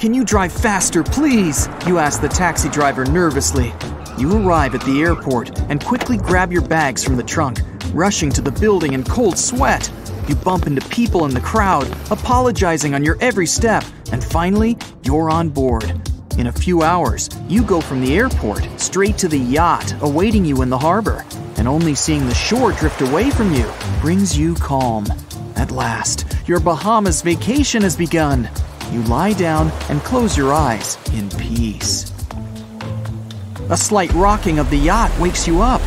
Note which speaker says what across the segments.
Speaker 1: Can you drive faster, please? You ask the taxi driver nervously. You arrive at the airport and quickly grab your bags from the trunk, rushing to the building in cold sweat. You bump into people in the crowd, apologizing on your every step, and finally, you're on board. In a few hours, you go from the airport straight to the yacht awaiting you in the harbor, and only seeing the shore drift away from you brings you calm. At last, your Bahamas vacation has begun. You lie down and close your eyes in peace. A slight rocking of the yacht wakes you up.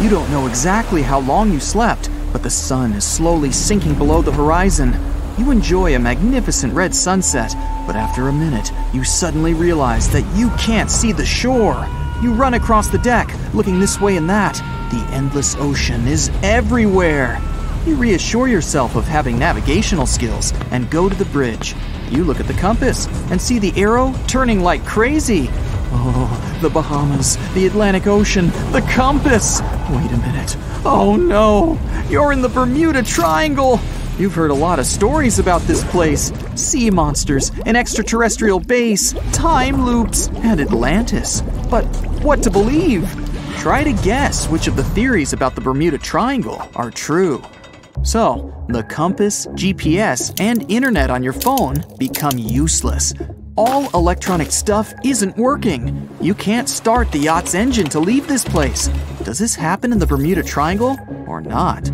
Speaker 1: You don't know exactly how long you slept, but the sun is slowly sinking below the horizon. You enjoy a magnificent red sunset, but after a minute, you suddenly realize that you can't see the shore. You run across the deck, looking this way and that. The endless ocean is everywhere. You reassure yourself of having navigational skills and go to the bridge. You look at the compass and see the arrow turning like crazy. Oh, the Bahamas, the Atlantic Ocean, the compass! Wait a minute. Oh no! You're in the Bermuda Triangle! You've heard a lot of stories about this place sea monsters, an extraterrestrial base, time loops, and Atlantis. But what to believe? Try to guess which of the theories about the Bermuda Triangle are true. So, the compass, GPS, and internet on your phone become useless. All electronic stuff isn't working. You can't start the yacht's engine to leave this place. Does this happen in the Bermuda Triangle or not?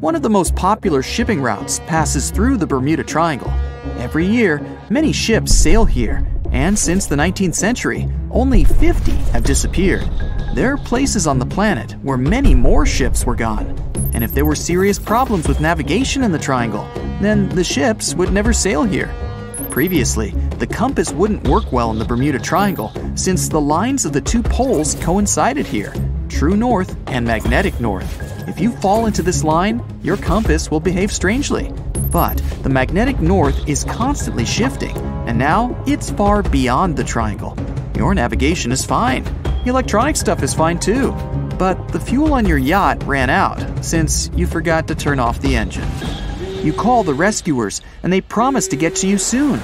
Speaker 1: One of the most popular shipping routes passes through the Bermuda Triangle. Every year, many ships sail here, and since the 19th century, only 50 have disappeared. There are places on the planet where many more ships were gone. And if there were serious problems with navigation in the triangle, then the ships would never sail here. Previously, the compass wouldn't work well in the Bermuda Triangle since the lines of the two poles coincided here true north and magnetic north. If you fall into this line, your compass will behave strangely. But the magnetic north is constantly shifting, and now it's far beyond the triangle. Your navigation is fine. The electronic stuff is fine too. But the fuel on your yacht ran out since you forgot to turn off the engine. You call the rescuers, and they promise to get to you soon.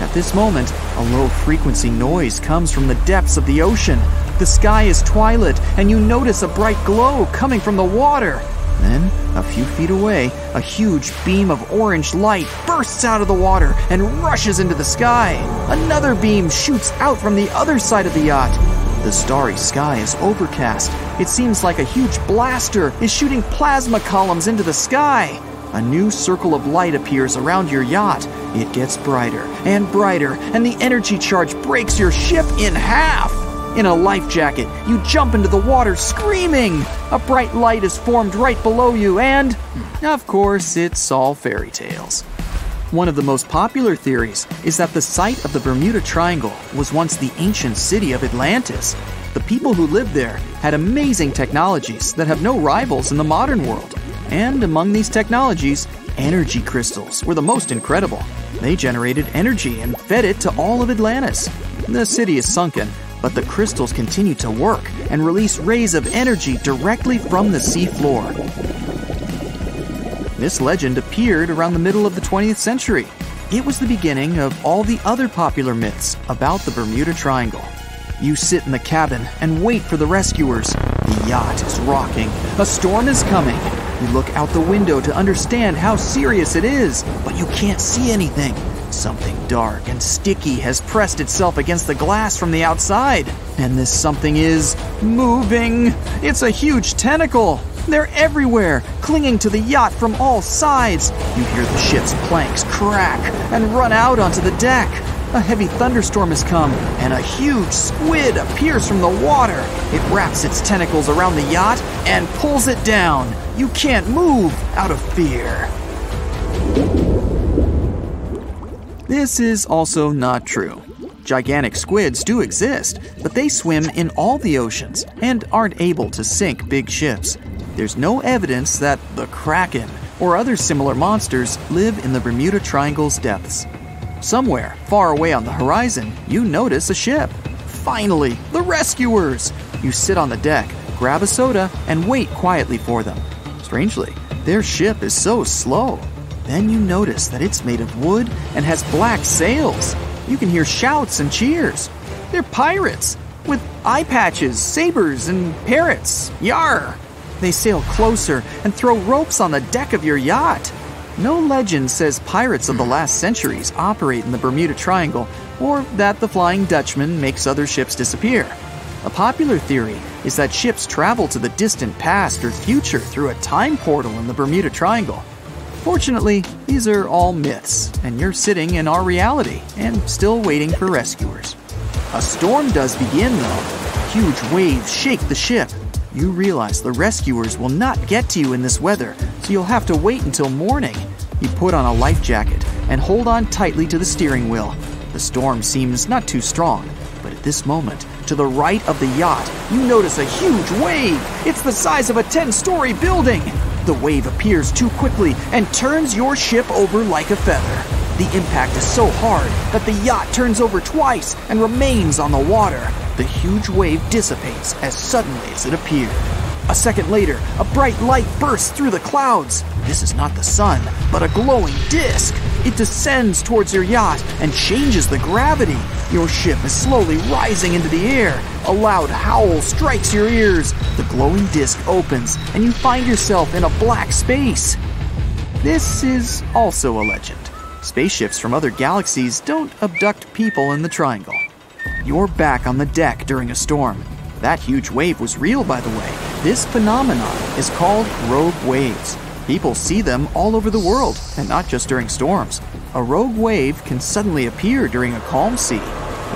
Speaker 1: At this moment, a low frequency noise comes from the depths of the ocean. The sky is twilight, and you notice a bright glow coming from the water. Then, a few feet away, a huge beam of orange light bursts out of the water and rushes into the sky. Another beam shoots out from the other side of the yacht. The starry sky is overcast. It seems like a huge blaster is shooting plasma columns into the sky. A new circle of light appears around your yacht. It gets brighter and brighter, and the energy charge breaks your ship in half. In a life jacket, you jump into the water screaming. A bright light is formed right below you, and, of course, it's all fairy tales. One of the most popular theories is that the site of the Bermuda Triangle was once the ancient city of Atlantis. The people who lived there had amazing technologies that have no rivals in the modern world. And among these technologies, energy crystals were the most incredible. They generated energy and fed it to all of Atlantis. The city is sunken, but the crystals continue to work and release rays of energy directly from the sea floor. This legend appeared around the middle of the 20th century. It was the beginning of all the other popular myths about the Bermuda Triangle. You sit in the cabin and wait for the rescuers. The yacht is rocking. A storm is coming. You look out the window to understand how serious it is, but you can't see anything. Something dark and sticky has pressed itself against the glass from the outside, and this something is moving. It's a huge tentacle. They're everywhere, clinging to the yacht from all sides. You hear the ship's planks crack and run out onto the deck. A heavy thunderstorm has come, and a huge squid appears from the water. It wraps its tentacles around the yacht and pulls it down. You can't move out of fear. This is also not true. Gigantic squids do exist, but they swim in all the oceans and aren't able to sink big ships. There's no evidence that the Kraken or other similar monsters live in the Bermuda Triangle's depths. Somewhere, far away on the horizon, you notice a ship. Finally, the rescuers! You sit on the deck, grab a soda, and wait quietly for them. Strangely, their ship is so slow. Then you notice that it's made of wood and has black sails. You can hear shouts and cheers. They're pirates with eye patches, sabers, and parrots. Yar! They sail closer and throw ropes on the deck of your yacht. No legend says pirates of the hmm. last centuries operate in the Bermuda Triangle or that the Flying Dutchman makes other ships disappear. A popular theory is that ships travel to the distant past or future through a time portal in the Bermuda Triangle. Fortunately, these are all myths, and you're sitting in our reality and still waiting for rescuers. A storm does begin, though. Huge waves shake the ship. You realize the rescuers will not get to you in this weather, so you'll have to wait until morning. You put on a life jacket and hold on tightly to the steering wheel. The storm seems not too strong, but at this moment, to the right of the yacht, you notice a huge wave. It's the size of a 10 story building. The wave appears too quickly and turns your ship over like a feather. The impact is so hard that the yacht turns over twice and remains on the water. The huge wave dissipates as suddenly as it appeared. A second later, a bright light bursts through the clouds. This is not the sun, but a glowing disk. It descends towards your yacht and changes the gravity. Your ship is slowly rising into the air. A loud howl strikes your ears. The glowing disk opens, and you find yourself in a black space. This is also a legend. Spaceships from other galaxies don't abduct people in the triangle. You're back on the deck during a storm. That huge wave was real, by the way. This phenomenon is called rogue waves. People see them all over the world, and not just during storms. A rogue wave can suddenly appear during a calm sea.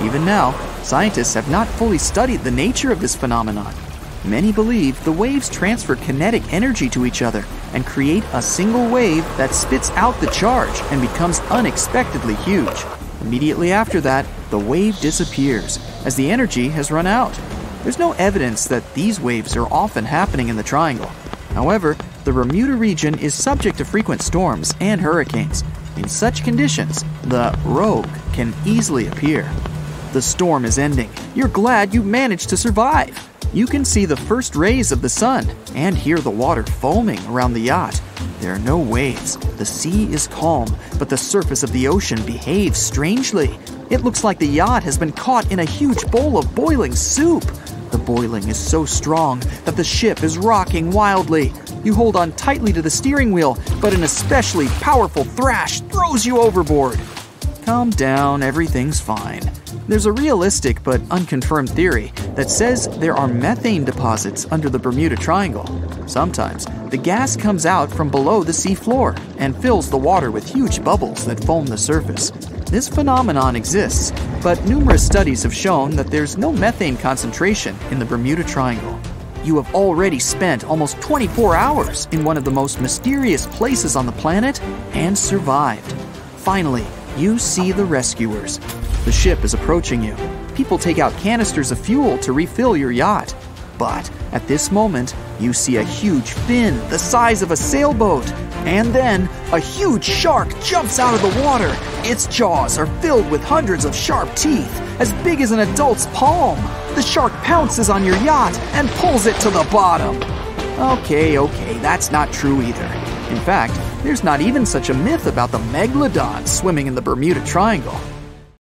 Speaker 1: Even now, scientists have not fully studied the nature of this phenomenon. Many believe the waves transfer kinetic energy to each other and create a single wave that spits out the charge and becomes unexpectedly huge. Immediately after that, the wave disappears as the energy has run out. There's no evidence that these waves are often happening in the triangle. However, the Bermuda region is subject to frequent storms and hurricanes. In such conditions, the rogue can easily appear. The storm is ending. You're glad you managed to survive. You can see the first rays of the sun and hear the water foaming around the yacht. There are no waves. The sea is calm, but the surface of the ocean behaves strangely. It looks like the yacht has been caught in a huge bowl of boiling soup. The boiling is so strong that the ship is rocking wildly. You hold on tightly to the steering wheel, but an especially powerful thrash throws you overboard. Calm down, everything's fine. There's a realistic but unconfirmed theory that says there are methane deposits under the Bermuda Triangle. Sometimes the gas comes out from below the sea floor and fills the water with huge bubbles that foam the surface. This phenomenon exists, but numerous studies have shown that there's no methane concentration in the Bermuda Triangle. You have already spent almost 24 hours in one of the most mysterious places on the planet and survived. Finally, you see the rescuers. The ship is approaching you. People take out canisters of fuel to refill your yacht. But at this moment, you see a huge fin the size of a sailboat. And then a huge shark jumps out of the water. Its jaws are filled with hundreds of sharp teeth, as big as an adult's palm. The shark pounces on your yacht and pulls it to the bottom. Okay, okay, that's not true either. In fact, there's not even such a myth about the megalodon swimming in the Bermuda Triangle.